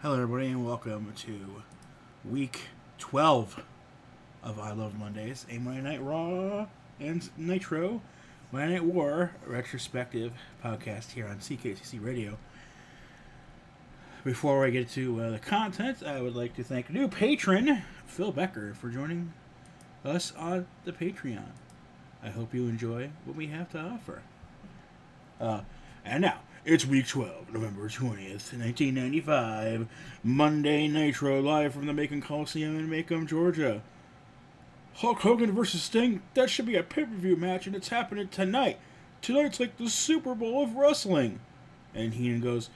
Hello, everybody, and welcome to week 12 of I Love Mondays, a Monday Night Raw and Nitro Monday Night War retrospective podcast here on CKCC Radio. Before I get to uh, the content, I would like to thank new patron, Phil Becker, for joining us on the Patreon. I hope you enjoy what we have to offer. Uh, and now, it's week 12, November 20th, 1995. Monday Nitro, live from the Macon Coliseum in Macon, Georgia. Hulk Hogan versus Sting, that should be a pay per view match, and it's happening tonight. Tonight's like the Super Bowl of wrestling. And Heenan goes,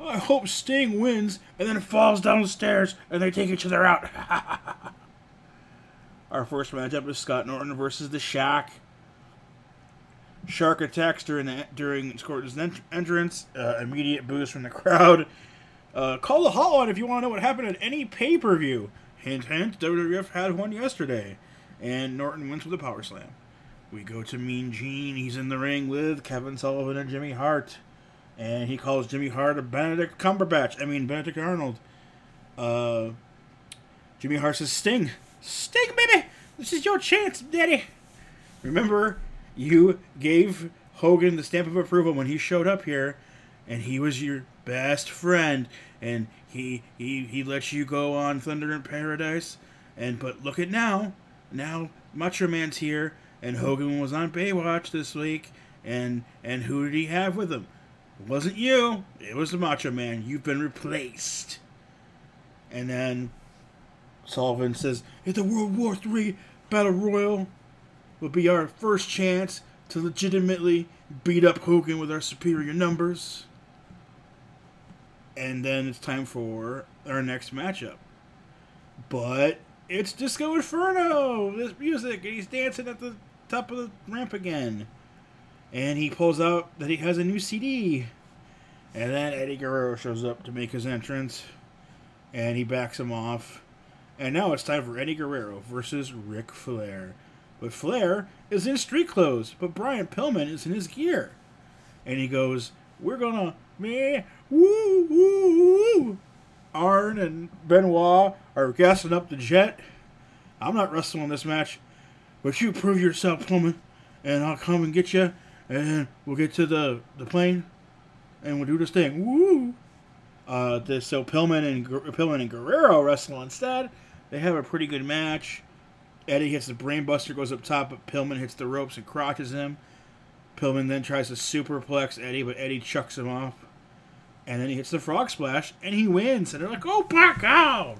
I hope Sting wins, and then falls down the stairs, and they take each other out. Our first matchup is Scott Norton versus The Shark. Shark attacks during the, during Scorton's entrance. Uh, immediate boost from the crowd. Uh, call the hotline if you want to know what happened at any pay per view. Hint, hint. WWF had one yesterday, and Norton wins with a power slam. We go to Mean Gene. He's in the ring with Kevin Sullivan and Jimmy Hart, and he calls Jimmy Hart a Benedict Cumberbatch. I mean Benedict Arnold. Uh, Jimmy Hart says, "Sting, Sting, baby, this is your chance, Daddy." Remember you gave Hogan the stamp of approval when he showed up here, and he was your best friend, and he he he let you go on Thunder in Paradise, and but look at now, now Macho Man's here, and Hogan was on Baywatch this week, and and who did he have with him? It wasn't you. It was the Macho Man. You've been replaced. And then Sullivan says, "It's the World War III Battle Royal will be our first chance to legitimately beat up Hogan with our superior numbers. And then it's time for our next matchup. But it's Disco Inferno! This music, and he's dancing at the top of the ramp again. And he pulls out that he has a new CD. And then Eddie Guerrero shows up to make his entrance. And he backs him off. And now it's time for Eddie Guerrero versus Ric Flair. But Flair is in street clothes, but Brian Pillman is in his gear. And he goes, We're gonna, me, woo, woo, woo. Arn and Benoit are gassing up the jet. I'm not wrestling this match, but you prove yourself, Pillman, and I'll come and get you, and we'll get to the, the plane, and we'll do this thing. Woo! Uh, this, so Pillman and Pillman and Guerrero wrestle instead. They have a pretty good match. Eddie hits the brainbuster, goes up top, but Pillman hits the ropes and crotches him. Pillman then tries to superplex Eddie, but Eddie chucks him off. And then he hits the frog splash, and he wins. And they're like, oh, back out!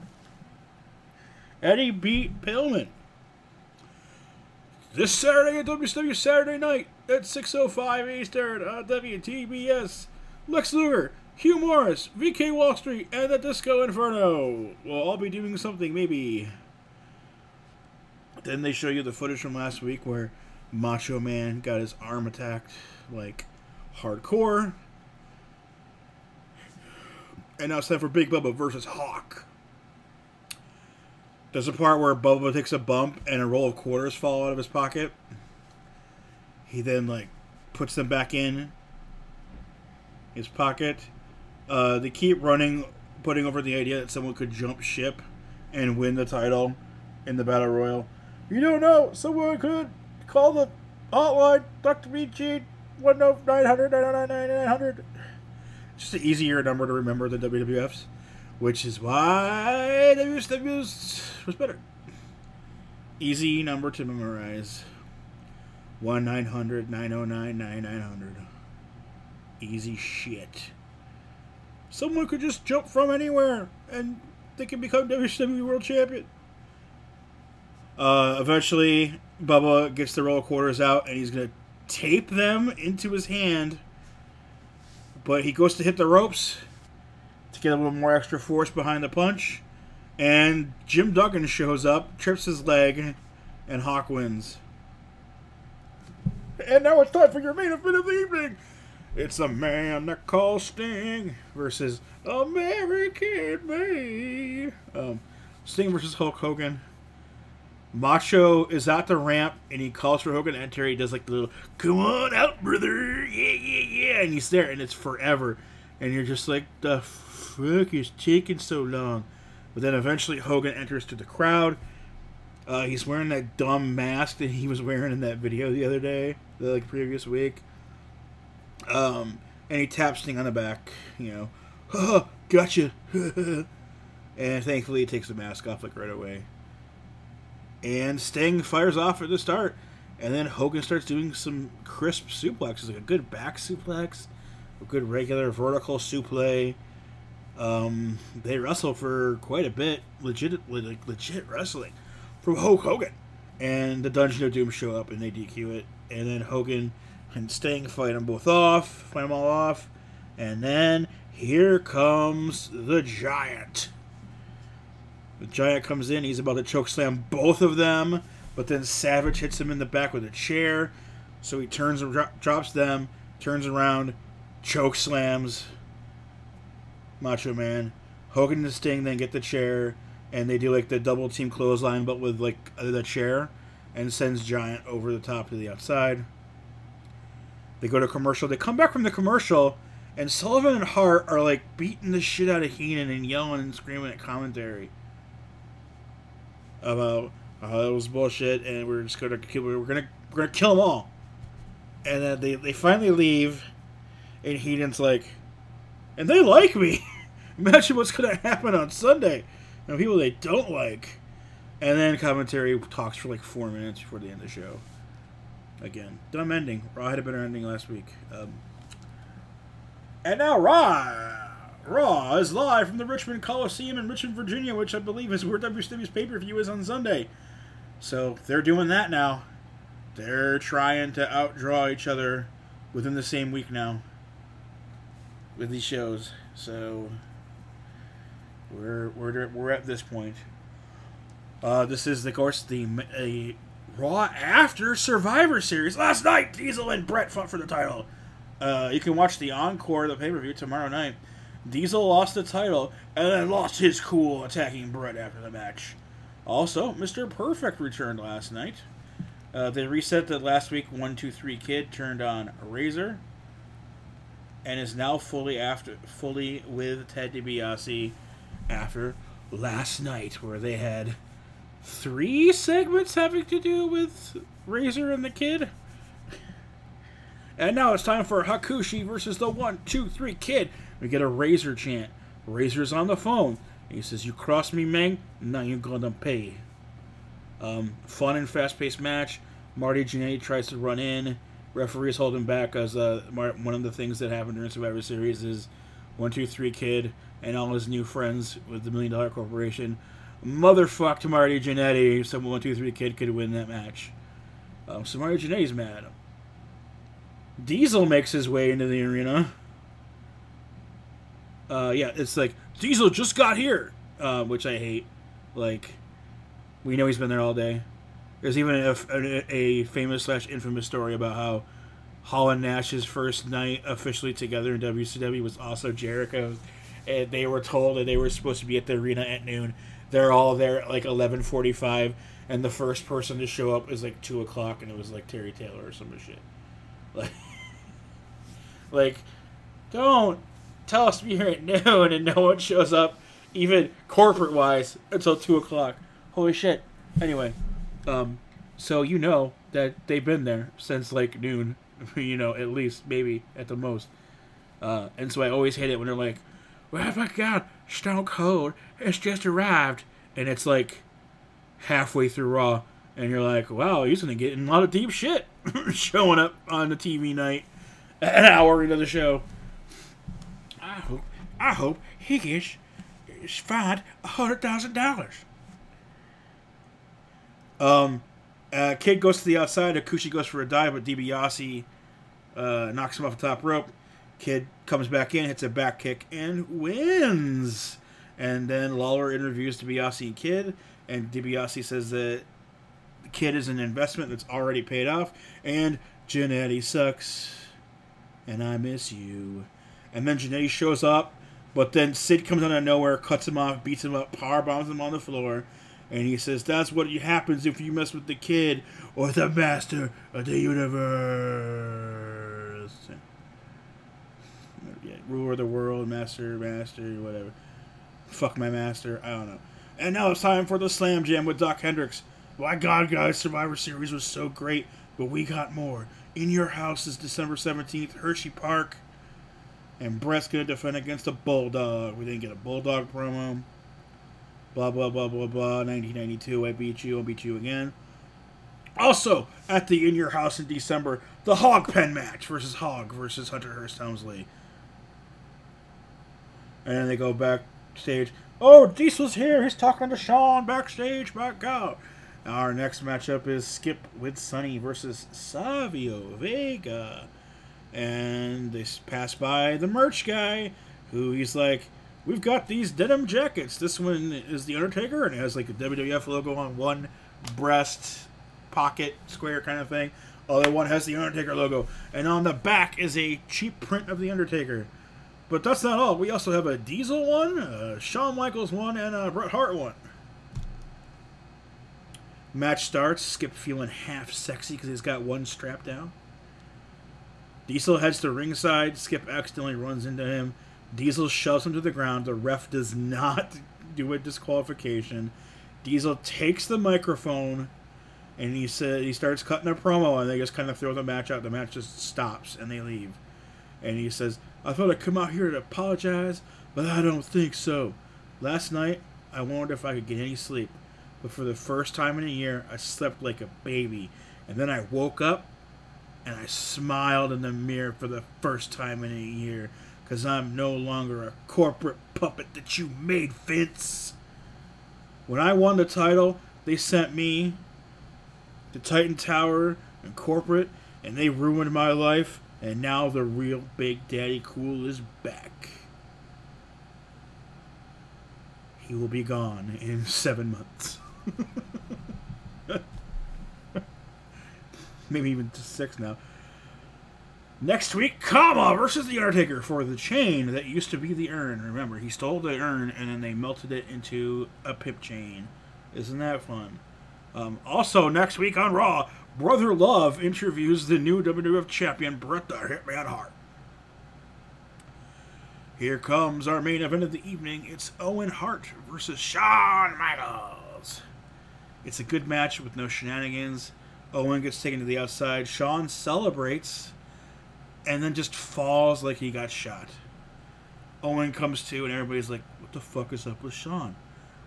Eddie beat Pillman. This Saturday at WCW Saturday Night at 6.05 Eastern on WTBS. Lex Luger, Hugh Morris, VK Wall Street, and the Disco Inferno will all be doing something, maybe. Then they show you the footage from last week where Macho Man got his arm attacked, like hardcore. And now it's time for Big Bubba versus Hawk. There's a part where Bubba takes a bump and a roll of quarters fall out of his pocket. He then like puts them back in his pocket. Uh, they keep running, putting over the idea that someone could jump ship and win the title in the battle royal. You don't know. Someone could call the hotline, Dr. Beachy, 10900 900 Just an easier number to remember than WWF's, which is why WWF's was better. Easy number to memorize. 1 900 909 9900. Easy shit. Someone could just jump from anywhere and they can become WCW World Champion. Uh, eventually, Bubba gets the roll of quarters out and he's going to tape them into his hand. But he goes to hit the ropes to get a little more extra force behind the punch. And Jim Duggan shows up, trips his leg, and Hawk wins. And now it's time for your main event of the evening. It's a man that calls Sting versus American Me. Um, Sting versus Hulk Hogan. Macho is at the ramp and he calls for Hogan to enter. He does like the little "Come on out, brother, yeah, yeah, yeah," and he's there, and it's forever. and you're just like, the fuck is taking so long? But then eventually Hogan enters to the crowd. Uh, he's wearing that dumb mask that he was wearing in that video the other day, the like previous week. Um, and he taps Sting on the back, you know, gotcha. and thankfully, he takes the mask off like right away. And Sting fires off at the start, and then Hogan starts doing some crisp suplexes, like a good back suplex, a good regular vertical suplex. Um, they wrestle for quite a bit, legit, like legit wrestling from Hulk Hogan. And the Dungeon of Doom show up and they DQ it. And then Hogan and Sting fight them both off, fight them all off. And then here comes the Giant. The Giant comes in, he's about to choke slam both of them, but then Savage hits him in the back with a chair. So he turns and dro- drops them, turns around, choke slams Macho Man. Hogan and Sting then get the chair, and they do like the double team clothesline, but with like the chair, and sends Giant over the top to the outside. They go to commercial. They come back from the commercial, and Sullivan and Hart are like beating the shit out of Heenan and yelling and screaming at commentary about oh, that was bullshit, and we're just gonna kill, we're gonna we're gonna kill them all. And then they they finally leave, and Heenan's like, and they like me. Imagine what's gonna happen on Sunday. And people they don't like. And then commentary talks for like four minutes before the end of the show. Again, dumb ending. Raw had a better ending last week. Um, and now Raw. Raw is live from the Richmond Coliseum in Richmond, Virginia, which I believe is where WCW's pay per view is on Sunday. So they're doing that now. They're trying to outdraw each other within the same week now with these shows. So we're we're we're at this point. Uh, this is of course the a Raw after Survivor Series. Last night, Diesel and Bret fought for the title. Uh, you can watch the encore of the pay per view tomorrow night. Diesel lost the title and then lost his cool attacking Bret after the match. Also, Mr. Perfect returned last night. Uh, they reset the last week one two three kid turned on Razor and is now fully after fully with Ted DiBiase after last night, where they had three segments having to do with Razor and the Kid. And now it's time for Hakushi versus the one, two, three kid. We get a Razor chant. Razor's on the phone. He says, "You cross me, Meng. Now you're gonna pay." Um, fun and fast-paced match. Marty Jannetty tries to run in. Referees hold him back as uh, one of the things that happened during Survivor Series is one, two, three kid and all his new friends with the Million Dollar Corporation motherfucked Marty Jannetty so one, two, three kid could win that match. Um, so Marty Jannetty's mad. Diesel makes his way into the arena. Uh, yeah, it's like Diesel just got here, uh, which I hate. Like, we know he's been there all day. There's even a, a, a famous slash infamous story about how Hall and Nash's first night officially together in WCW was also Jericho's, and they were told that they were supposed to be at the arena at noon. They're all there at like 11:45, and the first person to show up is like two o'clock, and it was like Terry Taylor or some shit. Like, like, don't tell us to be here at noon, and no one shows up, even corporate wise, until two o'clock. Holy shit! Anyway. Um, so you know that they've been there since like noon, you know, at least maybe at the most. Uh, and so I always hate it when they're like, "Well, my God, Stone Cold has just arrived," and it's like halfway through Raw, and you're like, "Wow, he's gonna get in a lot of deep shit showing up on the TV night an hour into the show." I hope, I hope he gets fined a hundred thousand dollars. Um, uh, Kid goes to the outside. Hakushi goes for a dive, but DiBiase uh, knocks him off the top rope. Kid comes back in, hits a back kick, and wins. And then Lawler interviews DiBiase and Kid, and DiBiase says that Kid is an investment that's already paid off, and Jannetty sucks, and I miss you. And then Jannetty shows up, but then Sid comes out of nowhere, cuts him off, beats him up, power bombs him on the floor, and he says that's what happens if you mess with the kid or the master of the universe. Yeah, ruler of the world, master, master, whatever. Fuck my master. I don't know. And now it's time for the Slam Jam with Dok Hendrix. My God, guys, Survivor Series was so great, but we got more. In Your House is December 17th, Hershey Park. And Bret's going to defend against a Bulldog. We didn't get a Bulldog promo. Blah, blah, blah, blah, blah. 1992, I beat you, I'll beat you again. Also, at the In Your House in December, the Hog Pen match versus Hog versus Hunter Hearst Helmsley. And then they go backstage. Oh, Diesel's here. He's talking to Shawn backstage. Back out. Our next matchup is Skip with Sunny versus Savio Vega. And they pass by the merch guy, who he's like, We've got these denim jackets. This one is The Undertaker, and it has like a WWF logo on one breast pocket square kind of thing. Other one has the Undertaker logo, and on the back is a cheap print of the Undertaker. But that's not all. We also have a Diesel one, a Shawn Michaels one, and a Bret Hart one. Match starts. Skip feeling half sexy because he's got one strap down. Diesel heads to ringside. Skip accidentally runs into him. Diesel shoves him to the ground. The ref does not do a disqualification. Diesel takes the microphone and he said he starts cutting a promo and they just kind of throw the match out. The match just stops and they leave. And he says, I thought I'd come out here to apologize, but I don't think so. Last night, I wondered if I could get any sleep, but for the first time in a year, I slept like a baby. And then I woke up and I smiled in the mirror for the first time in a year because I'm no longer a corporate puppet that you made, Vince. When I won the title, they sent me to Titan Tower and corporate, and they ruined my life, and now the real Big Daddy Cool is back. He will be gone in seven months. Maybe even to six now. Next week, Kama versus The Undertaker for the chain that used to be the urn. Remember, he stole the urn and then they melted it into a pip chain. Isn't that fun? Um, also, next week on Raw, Brother Love interviews the new WWF champion, Bret the Hitman Hart. Here comes our main event of the evening. It's Owen Hart versus Shawn Michaels. It's a good match with no shenanigans. Owen gets taken to the outside. Shawn celebrates and then just falls like he got shot. Owen comes to, and everybody's like, What the fuck is up with Shawn?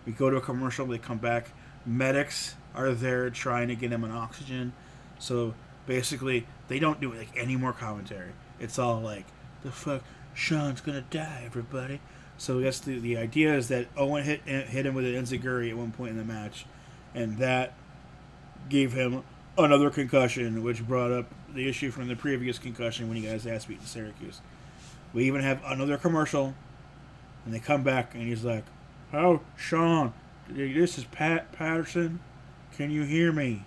We go to a commercial, they come back. Medics are there trying to get him an oxygen. So basically, they don't do like any more commentary. It's all like, The fuck? Shawn's gonna die, everybody. So I guess the, the idea is that Owen hit hit him with an enziguri at one point in the match, and that gave him another concussion, which brought up the issue from the previous concussion when he got his ass beat in Syracuse. We even have another commercial, and they come back, and he's like, "Oh, Shawn, this is Pat Patterson. Can you hear me?"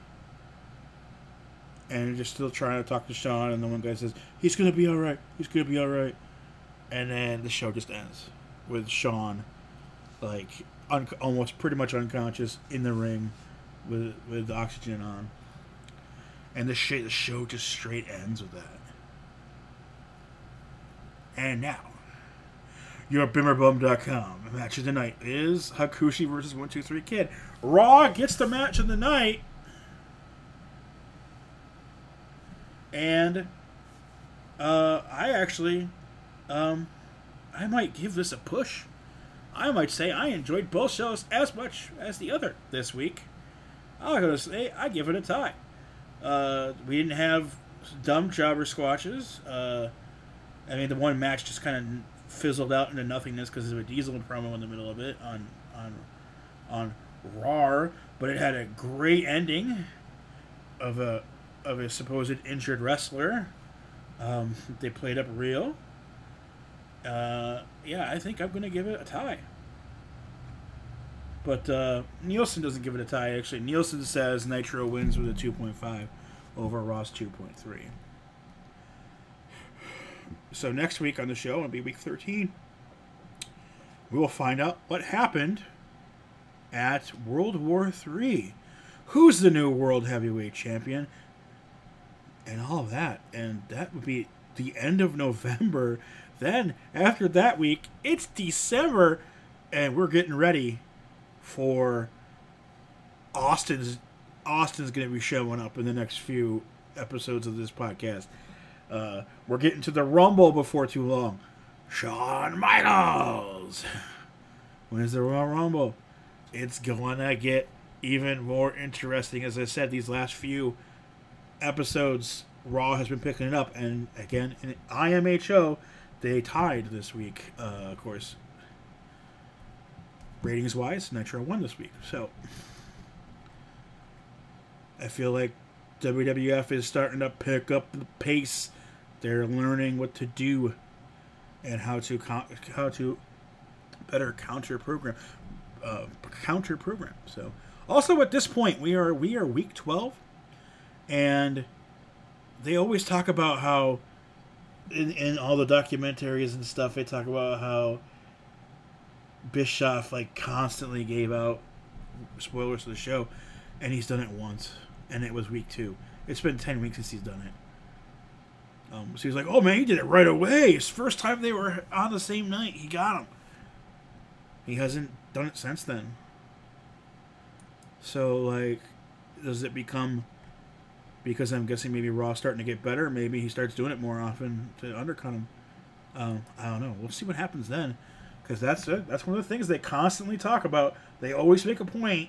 And just still trying to talk to Shawn, and the one guy says, "He's gonna be all right. He's gonna be all right." And then the show just ends with Shawn, like un- almost pretty much unconscious in the ring, with with oxygen on and the, sh- the show just straight ends with that. And now, your BimmerBum.com match of the night is Hakushi versus 123 Kid. Raw gets the match of the night. And uh, I actually, um, I might give this a push. I might say I enjoyed both shows as much as the other this week. I'm gonna say I give it a tie. Uh, we didn't have dumb jobber squashes. Uh, I mean, the one match just kind of fizzled out into nothingness because of a Diesel promo in the middle of it on on on Raw, but it had a great ending of a of a supposed injured wrestler. Um, they played up real. Uh, yeah, I think I'm going to give it a tie. But uh, Nielsen doesn't give it a tie, actually. Nielsen says Nitro wins with a 2.5 over Raw's 2.3. So next week on the show, it'll be week 13, we will find out what happened at World War III. Who's the new World Heavyweight Champion? And all of that. And that would be the end of November. Then after that week, it's December, and we're getting ready for Austin's. Austin's going to be showing up in the next few episodes of this podcast. Uh, we're getting to the Rumble before too long. Shawn Michaels. When is the Royal Rumble? It's gonna get even more interesting. As I said, these last few episodes, Raw has been picking it up, and again, in IMHO, they tied this week. Uh, of course, ratings wise, Nitro won this week. So I feel like WWF is starting to pick up the pace. They're learning what to do and how to how to better counter program uh, counter program. So also at this point we are we are week 12 and they always talk about how in, in all the documentaries and stuff they talk about how Bischoff like constantly gave out spoilers to the show and he's done it once and it was week 2. It's been 10 weeks since he's done it. Um, so he's like, "Oh man, he did it right away. His first time they were on the same night, he got him. He hasn't done it since then. So like, does it become? Because I'm guessing maybe Raw starting to get better. Maybe he starts doing it more often to undercut him. Um, I don't know. We'll see what happens then, because that's it. That's one of the things they constantly talk about. They always make a point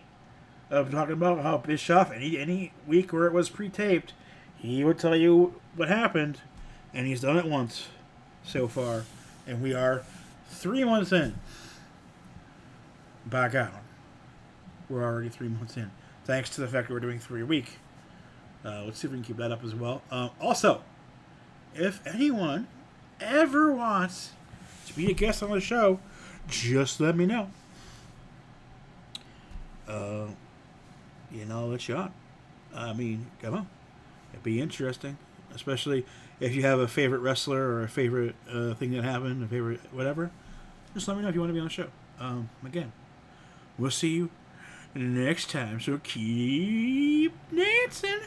of talking about how Bischoff any any week where it was pre-taped, he would tell you what happened and he's done it once so far, and we are three months in. Back out. We're already three months in, thanks to the fact that we're doing three a week. Uh, let's see if we can keep that up as well. Uh, also, if anyone ever wants to be a guest on the show, just let me know. Uh, you know, let you on. I mean, come on. It'd be interesting, especially if you have a favorite wrestler or a favorite uh, thing that happened, a favorite whatever, just let me know if you want to be on the show. Um, again, we'll see you next time. So keep dancing.